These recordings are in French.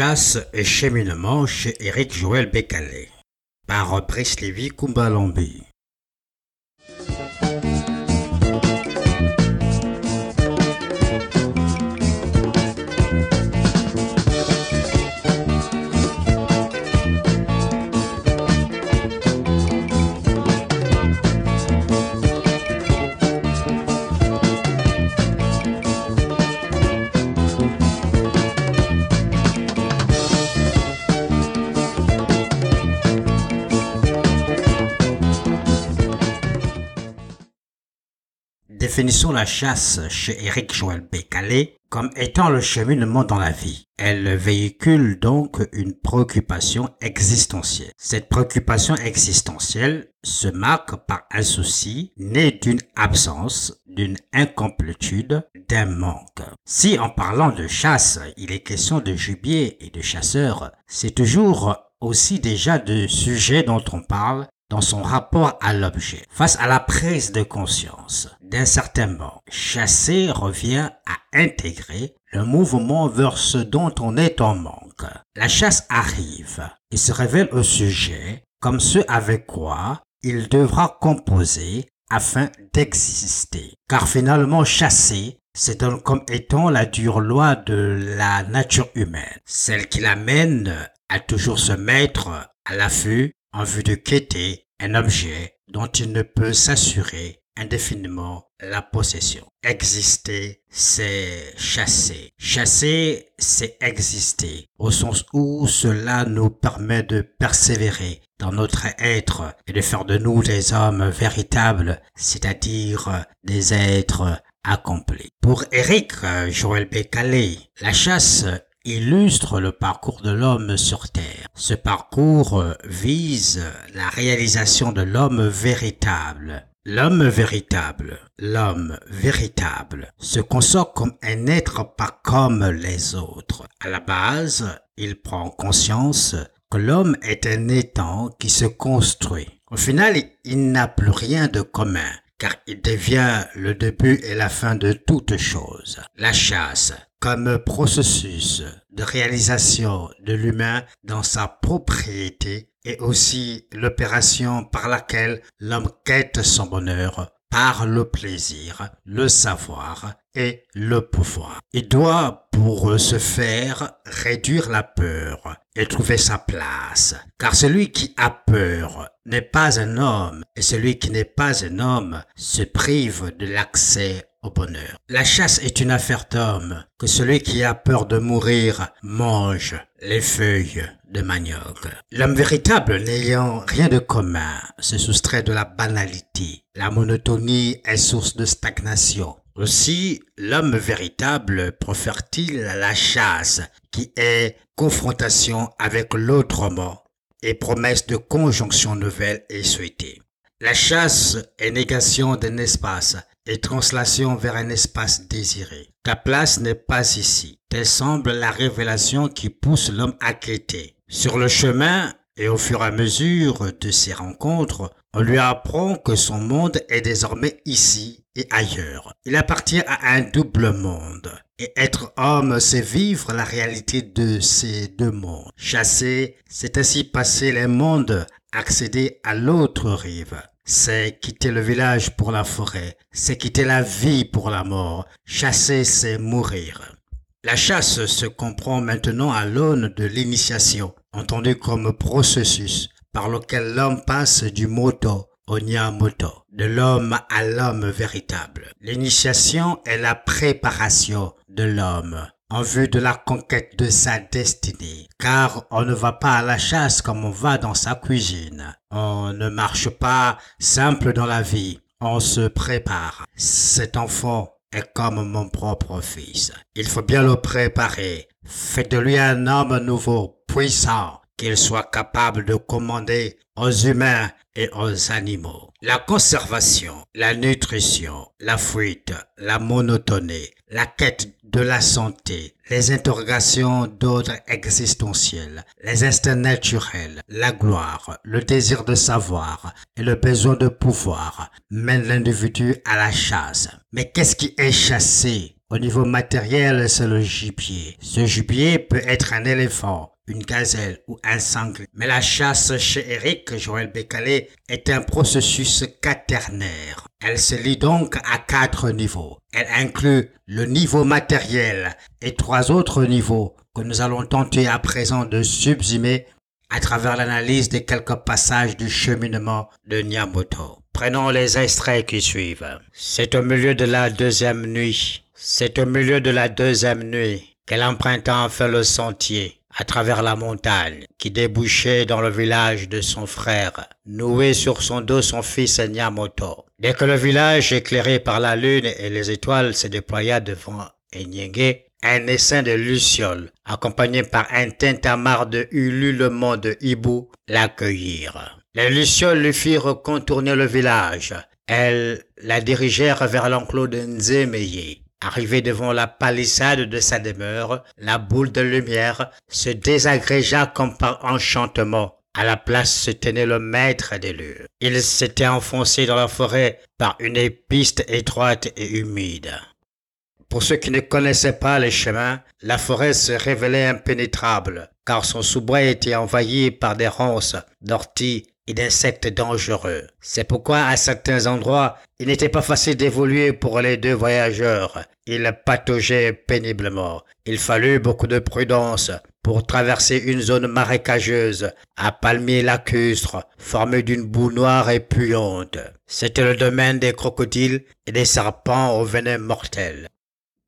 Chasse et cheminement chez Éric Joël Bécalé par Lévy Kumbalambi. Définissons la chasse chez Éric Joël Bécalé comme étant le cheminement dans la vie. Elle véhicule donc une préoccupation existentielle. Cette préoccupation existentielle se marque par un souci né d'une absence, d'une incomplétude, d'un manque. Si en parlant de chasse, il est question de gibier et de chasseurs, c'est toujours aussi déjà de sujets dont on parle dans son rapport à l'objet. Face à la prise de conscience d'un certain manque, chasser revient à intégrer le mouvement vers ce dont on est en manque. La chasse arrive et se révèle au sujet comme ce avec quoi il devra composer afin d'exister. Car finalement, chasser, c'est comme étant la dure loi de la nature humaine, celle qui l'amène à toujours se mettre à l'affût en vue de quêter un objet dont il ne peut s'assurer indéfiniment la possession. Exister, c'est chasser. Chasser, c'est exister, au sens où cela nous permet de persévérer dans notre être et de faire de nous des hommes véritables, c'est-à-dire des êtres accomplis. Pour Eric Joël Bécalé, la chasse illustre le parcours de l'homme sur Terre. Ce parcours vise la réalisation de l'homme véritable. L'homme véritable, l'homme véritable, se conçoit comme un être pas comme les autres. À la base, il prend conscience que l'homme est un étang qui se construit. Au final, il n'a plus rien de commun, car il devient le début et la fin de toute chose. La chasse, comme processus de réalisation de l'humain dans sa propriété et aussi l'opération par laquelle l'homme quête son bonheur par le plaisir, le savoir et le pouvoir. Il doit pour ce faire réduire la peur et trouver sa place, car celui qui a peur n'est pas un homme et celui qui n'est pas un homme se prive de l'accès au bonheur. La chasse est une affaire d'homme, que celui qui a peur de mourir mange les feuilles de manioc. L'homme véritable n'ayant rien de commun se soustrait de la banalité. La monotonie est source de stagnation. Aussi, l'homme véritable préfère-t-il la chasse, qui est confrontation avec l'autrement et promesse de conjonction nouvelle et souhaitée. La chasse est négation d'un espace et translation vers un espace désiré. Ta place n'est pas ici. Telle semble la révélation qui pousse l'homme à quitter. Sur le chemin, et au fur et à mesure de ces rencontres, on lui apprend que son monde est désormais ici et ailleurs. Il appartient à un double monde. Et être homme, c'est vivre la réalité de ces deux mondes. Chasser, c'est ainsi passer les mondes, accéder à l'autre rive c'est quitter le village pour la forêt, c'est quitter la vie pour la mort, chasser c'est mourir. La chasse se comprend maintenant à l'aune de l'initiation, entendue comme processus par lequel l'homme passe du moto au nyamoto, de l'homme à l'homme véritable. L'initiation est la préparation de l'homme en vue de la conquête de sa destinée. Car on ne va pas à la chasse comme on va dans sa cuisine. On ne marche pas simple dans la vie. On se prépare. Cet enfant est comme mon propre fils. Il faut bien le préparer. Faites de lui un homme nouveau, puissant, qu'il soit capable de commander aux humains et aux animaux. La conservation, la nutrition, la fuite, la monotonie, la quête de la santé, les interrogations d'ordre existentiel, les instincts naturels, la gloire, le désir de savoir et le besoin de pouvoir mènent l'individu à la chasse. Mais qu'est-ce qui est chassé? Au niveau matériel, c'est le gibier. Ce gibier peut être un éléphant, une gazelle ou un sanglier. Mais la chasse chez Eric Joël Bécalé est un processus quaternaire. Elle se lie donc à quatre niveaux. Elle inclut le niveau matériel et trois autres niveaux que nous allons tenter à présent de subsumer à travers l'analyse des quelques passages du cheminement de Nyamoto. Prenons les extraits qui suivent. C'est au milieu de la deuxième nuit. C'est au milieu de la deuxième nuit qu'elle emprunta enfin le sentier à travers la montagne qui débouchait dans le village de son frère, noué sur son dos son fils Nyamoto. Dès que le village, éclairé par la lune et les étoiles, se déploya devant Enyenge, un essaim de lucioles, accompagné par un tintamarre de ululement de hibou, l'accueillirent. Les lucioles lui firent contourner le village. Elles la dirigèrent vers l'enclos de Nzemeye. Arrivé devant la palissade de sa demeure, la boule de lumière se désagrégea comme par enchantement. À la place se tenait le maître des lieux. Il s'était enfoncé dans la forêt par une piste étroite et humide. Pour ceux qui ne connaissaient pas les chemins, la forêt se révélait impénétrable, car son sous-bois était envahi par des ronces, d'orties et d'insectes dangereux. C'est pourquoi à certains endroits, il n'était pas facile d'évoluer pour les deux voyageurs. Ils pataugeaient péniblement. Il fallut beaucoup de prudence pour traverser une zone marécageuse à palmiers lacustres formée d'une boue noire et puante. C'était le domaine des crocodiles et des serpents au venin mortel.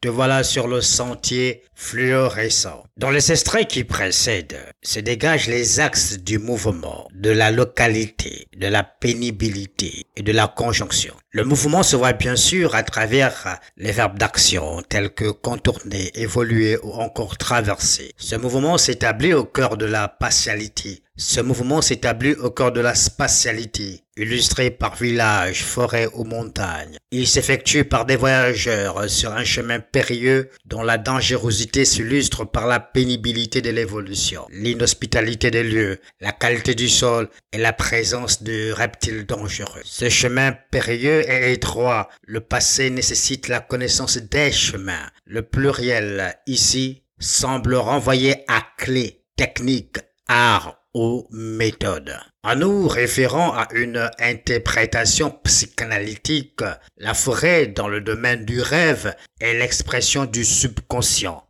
Te voilà sur le sentier fluorescent. Dans les extraits qui précèdent, se dégagent les axes du mouvement, de la localité, de la pénibilité et de la conjonction. Le mouvement se voit bien sûr à travers les verbes d'action tels que contourner, évoluer ou encore traverser. Ce mouvement s'établit au cœur de la partialité, ce mouvement s'établit au cœur de la spatialité, illustré par village, forêt ou montagne. Il s'effectue par des voyageurs sur un chemin périlleux dont la dangerosité s'illustre par la pénibilité de l'évolution, l'inhospitalité des lieux, la qualité du sol et la présence de reptiles dangereux. Ce chemin périlleux est étroit. Le passé nécessite la connaissance des chemins. Le pluriel ici semble renvoyer à clé, technique, art ou méthode. En nous référant à une interprétation psychanalytique, la forêt dans le domaine du rêve est l'expression du subconscient.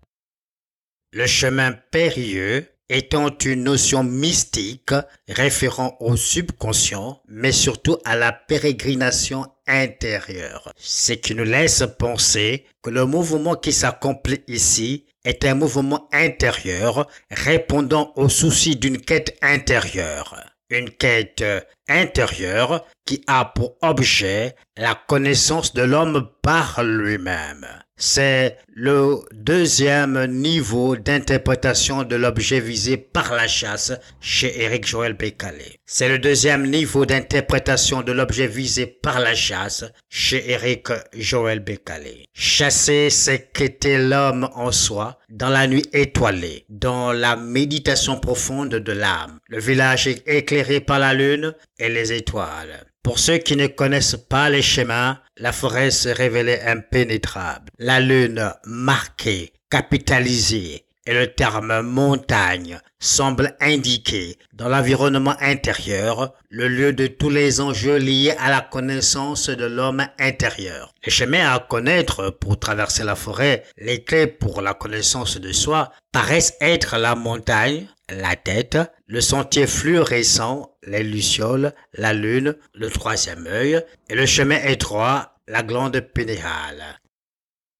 Le chemin périlleux étant une notion mystique référant au subconscient, mais surtout à la pérégrination intérieure. Ce qui nous laisse penser que le mouvement qui s'accomplit ici est un mouvement intérieur répondant au souci d'une quête intérieure. Une quête intérieure qui a pour objet la connaissance de l'homme par lui-même. C'est le deuxième niveau d'interprétation de l'objet visé par la chasse chez Eric Joël Bécalé. C'est le deuxième niveau d'interprétation de l'objet visé par la chasse chez Eric Joël Bécalé. Chasser, c'est quitter l'homme en soi dans la nuit étoilée, dans la méditation profonde de l'âme. Le village est éclairé par la lune et les étoiles. Pour ceux qui ne connaissent pas les schémas, la forêt se révélait impénétrable. La lune marquée, capitalisée, et le terme montagne semble indiquer dans l'environnement intérieur le lieu de tous les enjeux liés à la connaissance de l'homme intérieur. Les chemins à connaître pour traverser la forêt, les clés pour la connaissance de soi, paraissent être la montagne, la tête, le sentier fluorescent, les lucioles, la lune, le troisième œil, et le chemin étroit, la glande pénéale.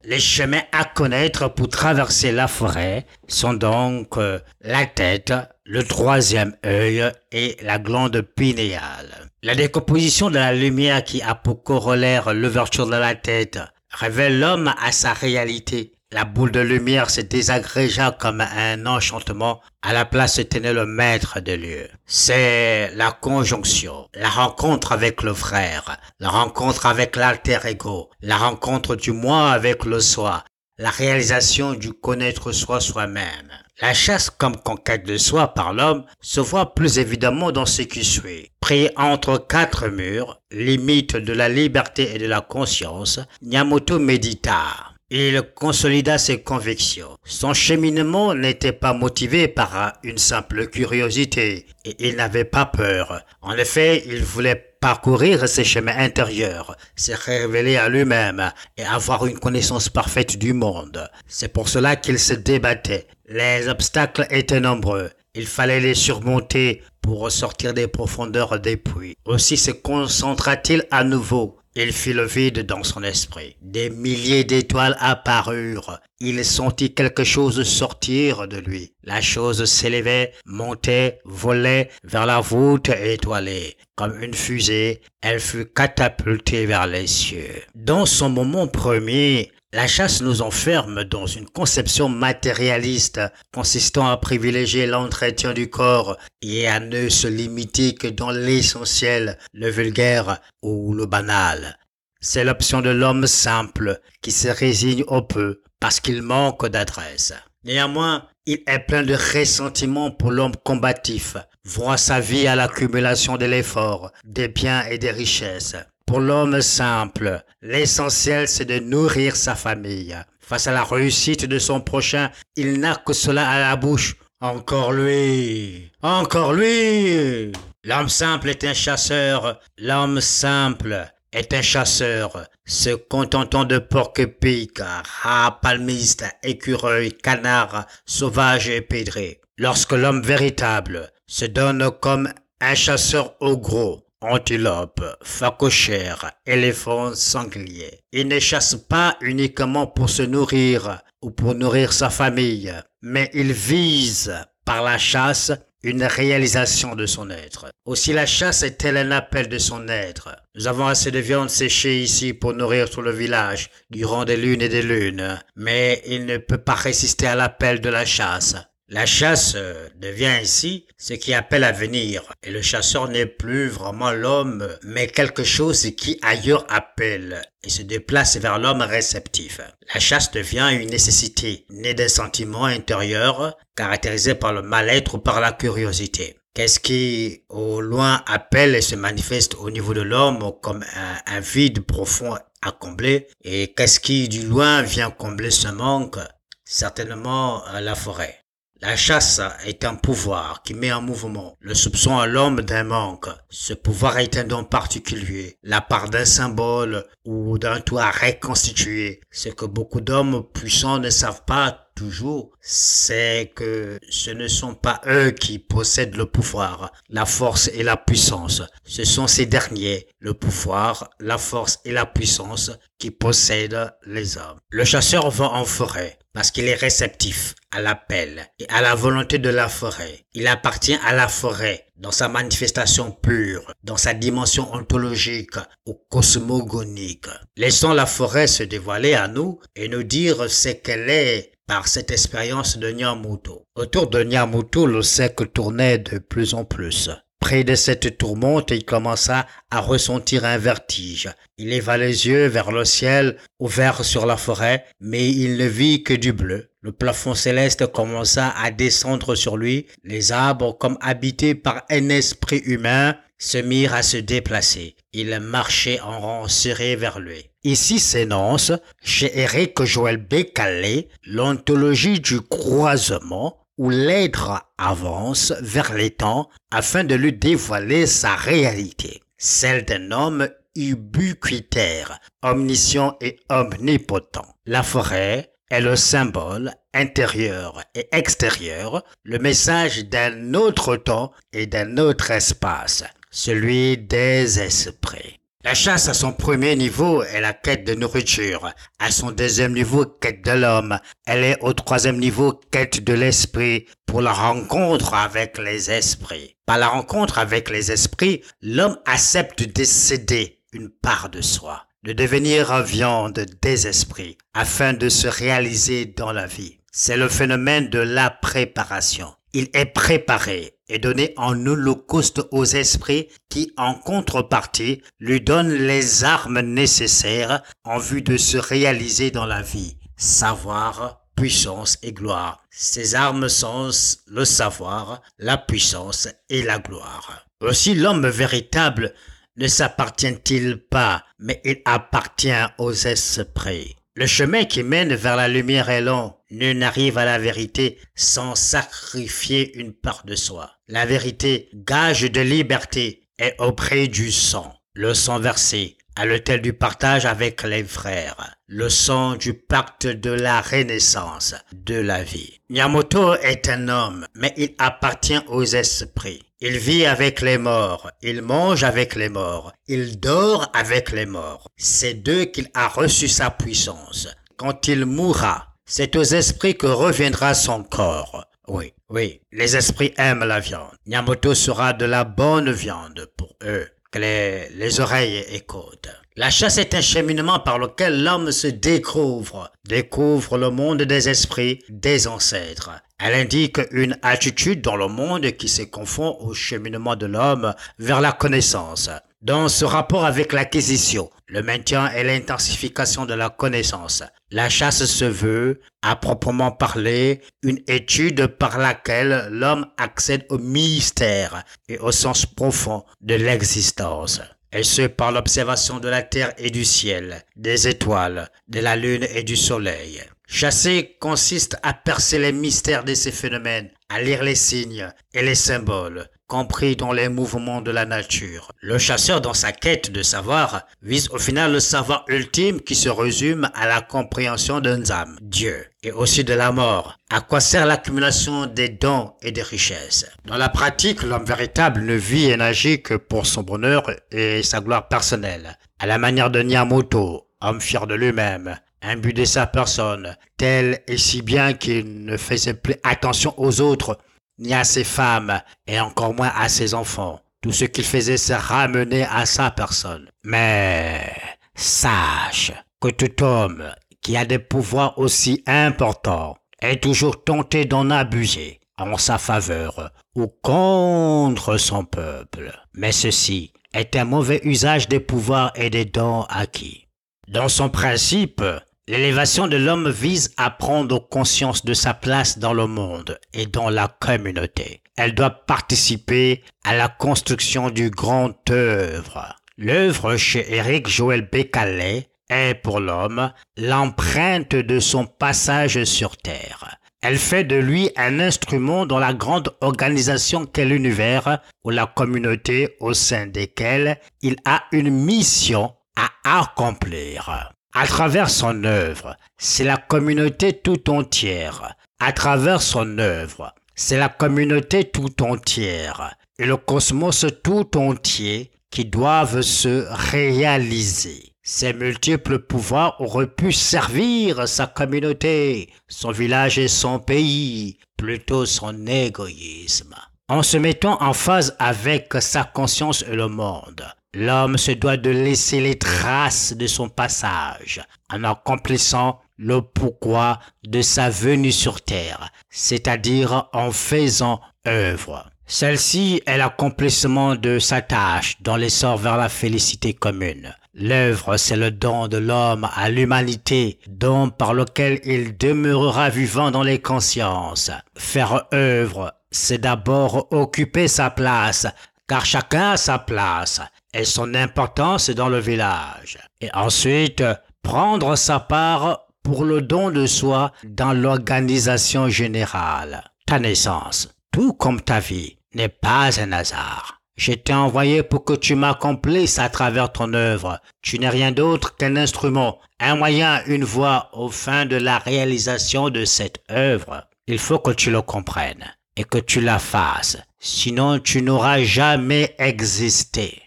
Les chemins à connaître pour traverser la forêt sont donc euh, la tête, le troisième œil et la glande pinéale. La décomposition de la lumière qui a pour corollaire l'ouverture de la tête révèle l'homme à sa réalité la boule de lumière se désagrégea comme un enchantement. À la place tenait le maître de lieu. C'est la conjonction, la rencontre avec le frère, la rencontre avec l'alter ego, la rencontre du moi avec le soi, la réalisation du connaître soi soi-même. La chasse comme conquête de soi par l'homme se voit plus évidemment dans ce qui suit. Pris entre quatre murs, limite de la liberté et de la conscience, Nyamoto médita. Il consolida ses convictions. Son cheminement n'était pas motivé par une simple curiosité et il n'avait pas peur. En effet, il voulait parcourir ses chemins intérieurs, se révéler à lui-même et avoir une connaissance parfaite du monde. C'est pour cela qu'il se débattait. Les obstacles étaient nombreux. Il fallait les surmonter pour ressortir des profondeurs des puits. Aussi se concentra-t-il à nouveau il fit le vide dans son esprit. Des milliers d'étoiles apparurent. Il sentit quelque chose sortir de lui. La chose s'élevait, montait, volait vers la voûte étoilée. Comme une fusée, elle fut catapultée vers les cieux. Dans son moment premier, la chasse nous enferme dans une conception matérialiste consistant à privilégier l'entretien du corps et à ne se limiter que dans l'essentiel, le vulgaire ou le banal. C'est l'option de l'homme simple qui se résigne au peu parce qu'il manque d'adresse. Néanmoins, il est plein de ressentiment pour l'homme combatif, voit sa vie à l'accumulation de l'effort, des biens et des richesses. Pour l'homme simple, l'essentiel c'est de nourrir sa famille. Face à la réussite de son prochain, il n'a que cela à la bouche. Encore lui. Encore lui. L'homme simple est un chasseur. L'homme simple est un chasseur, se contentant de porc-épic, rats, palmistes, écureuils, canards, sauvages et pédrés. Lorsque l'homme véritable se donne comme un chasseur au gros, antilope, phacochère, éléphant, sanglier. Il ne chasse pas uniquement pour se nourrir ou pour nourrir sa famille, mais il vise par la chasse une réalisation de son être. Aussi la chasse est-elle un appel de son être. Nous avons assez de viande séchée ici pour nourrir tout le village durant des lunes et des lunes, mais il ne peut pas résister à l'appel de la chasse. La chasse euh, devient ici ce qui appelle à venir, et le chasseur n'est plus vraiment l'homme, mais quelque chose qui ailleurs appelle et se déplace vers l'homme réceptif. La chasse devient une nécessité, née d'un sentiment intérieur, caractérisé par le mal-être ou par la curiosité. Qu'est-ce qui, au loin, appelle et se manifeste au niveau de l'homme comme un, un vide profond à combler, et qu'est-ce qui, du loin, vient combler ce manque? Certainement la forêt. La chasse est un pouvoir qui met en mouvement le soupçon à l'homme d'un manque. Ce pouvoir est un don particulier, la part d'un symbole ou d'un toit reconstitué. Ce que beaucoup d'hommes puissants ne savent pas toujours, c'est que ce ne sont pas eux qui possèdent le pouvoir, la force et la puissance. Ce sont ces derniers, le pouvoir, la force et la puissance, qui possèdent les hommes. Le chasseur va en forêt parce qu'il est réceptif à l'appel et à la volonté de la forêt. Il appartient à la forêt dans sa manifestation pure, dans sa dimension ontologique ou cosmogonique. Laissons la forêt se dévoiler à nous et nous dire ce qu'elle est par cette expérience de Nyamuto. Autour de Nyamuto, le cercle tournait de plus en plus. Près de cette tourmente, il commença à ressentir un vertige. Il leva les yeux vers le ciel, ouvert sur la forêt, mais il ne vit que du bleu. Le plafond céleste commença à descendre sur lui. Les arbres, comme habités par un esprit humain, se mirent à se déplacer. Il marchait en rang serré vers lui. Ici s'énonce, chez Eric Joël Bécalé, l'ontologie du croisement, où l'être avance vers l'étang afin de lui dévoiler sa réalité, celle d'un homme ubiquitaire, omniscient et omnipotent. La forêt est le symbole intérieur et extérieur, le message d'un autre temps et d'un autre espace, celui des esprits. La chasse à son premier niveau est la quête de nourriture. À son deuxième niveau, quête de l'homme. Elle est au troisième niveau, quête de l'esprit pour la rencontre avec les esprits. Par la rencontre avec les esprits, l'homme accepte de céder une part de soi, de devenir viande des esprits, afin de se réaliser dans la vie. C'est le phénomène de la préparation. Il est préparé et donné en holocauste aux esprits qui, en contrepartie, lui donnent les armes nécessaires en vue de se réaliser dans la vie. Savoir, puissance et gloire. Ces armes sont le savoir, la puissance et la gloire. Aussi l'homme véritable ne s'appartient-il pas, mais il appartient aux esprits. Le chemin qui mène vers la lumière est long. Nul n'arrive à la vérité sans sacrifier une part de soi. La vérité, gage de liberté, est auprès du sang. Le sang versé à l'autel du partage avec les frères. Le sang du pacte de la renaissance de la vie. Nyamoto est un homme, mais il appartient aux esprits. Il vit avec les morts, il mange avec les morts, il dort avec les morts. C'est d'eux qu'il a reçu sa puissance. Quand il mourra, c'est aux esprits que reviendra son corps. Oui, oui, les esprits aiment la viande. Nyamoto sera de la bonne viande pour eux les, les oreilles écoutent. La chasse est un cheminement par lequel l'homme se découvre, découvre le monde des esprits, des ancêtres. Elle indique une attitude dans le monde qui se confond au cheminement de l'homme vers la connaissance. Dans ce rapport avec l'acquisition, le maintien et l'intensification de la connaissance, la chasse se veut, à proprement parler, une étude par laquelle l'homme accède au mystère et au sens profond de l'existence. Et ce par l'observation de la terre et du ciel, des étoiles, de la lune et du soleil. Chasser consiste à percer les mystères de ces phénomènes, à lire les signes et les symboles, compris dans les mouvements de la nature. Le chasseur, dans sa quête de savoir, vise au final le savoir ultime qui se résume à la compréhension d'un âme, Dieu, et aussi de la mort. À quoi sert l'accumulation des dons et des richesses? Dans la pratique, l'homme véritable ne vit et n'agit que pour son bonheur et sa gloire personnelle. À la manière de Niamoto, homme fier de lui-même, imbu de sa personne, tel et si bien qu'il ne faisait plus attention aux autres, ni à ses femmes, et encore moins à ses enfants. Tout ce qu'il faisait se ramener à sa personne. Mais sache que tout homme qui a des pouvoirs aussi importants est toujours tenté d'en abuser en sa faveur ou contre son peuple. Mais ceci est un mauvais usage des pouvoirs et des dons acquis. Dans son principe, L'élévation de l'homme vise à prendre conscience de sa place dans le monde et dans la communauté. Elle doit participer à la construction du grand œuvre. L'œuvre chez Eric Joël Bécalé est pour l'homme l'empreinte de son passage sur Terre. Elle fait de lui un instrument dans la grande organisation qu'est l'univers ou la communauté au sein desquelles il a une mission à accomplir. À travers son œuvre, c'est la communauté tout entière. À travers son œuvre, c'est la communauté tout entière et le cosmos tout entier qui doivent se réaliser. Ses multiples pouvoirs auraient pu servir sa communauté, son village et son pays, plutôt son égoïsme. En se mettant en phase avec sa conscience et le monde, L'homme se doit de laisser les traces de son passage en accomplissant le pourquoi de sa venue sur terre, c'est-à-dire en faisant œuvre. Celle-ci est l'accomplissement de sa tâche dans l'essor vers la félicité commune. L'œuvre, c'est le don de l'homme à l'humanité, don par lequel il demeurera vivant dans les consciences. Faire œuvre, c'est d'abord occuper sa place, car chacun a sa place et son importance dans le village. Et ensuite, prendre sa part pour le don de soi dans l'organisation générale. Ta naissance, tout comme ta vie, n'est pas un hasard. Je t'ai envoyé pour que tu m'accomplisses à travers ton œuvre. Tu n'es rien d'autre qu'un instrument, un moyen, une voie au fin de la réalisation de cette œuvre. Il faut que tu le comprennes et que tu la fasses, sinon tu n'auras jamais existé.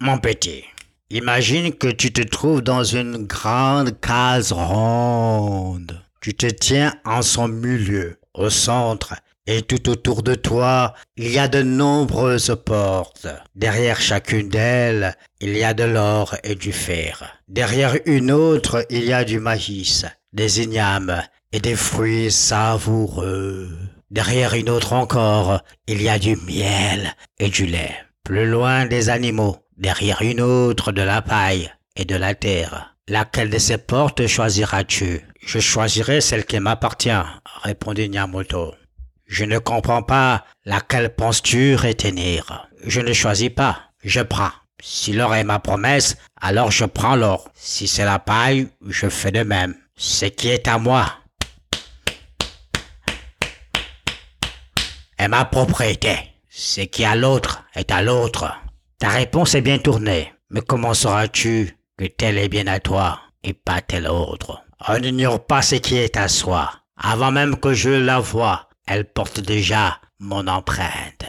Mon petit, imagine que tu te trouves dans une grande case ronde. Tu te tiens en son milieu, au centre, et tout autour de toi, il y a de nombreuses portes. Derrière chacune d'elles, il y a de l'or et du fer. Derrière une autre, il y a du maïs, des ignames et des fruits savoureux. Derrière une autre encore, il y a du miel et du lait. Plus loin des animaux, derrière une autre de la paille et de la terre. Laquelle de ces portes choisiras-tu? Je choisirai celle qui m'appartient, répondit Nyamoto. Je ne comprends pas laquelle penses-tu retenir Je ne choisis pas, je prends. Si l'or est ma promesse, alors je prends l'or. Si c'est la paille, je fais de même. Ce qui est à moi est ma propriété. Ce qui à l'autre est à l'autre. Ta réponse est bien tournée. Mais comment sauras-tu que tel est bien à toi et pas tel autre? On n'ignore pas ce qui est à soi. Avant même que je la voie, elle porte déjà mon empreinte.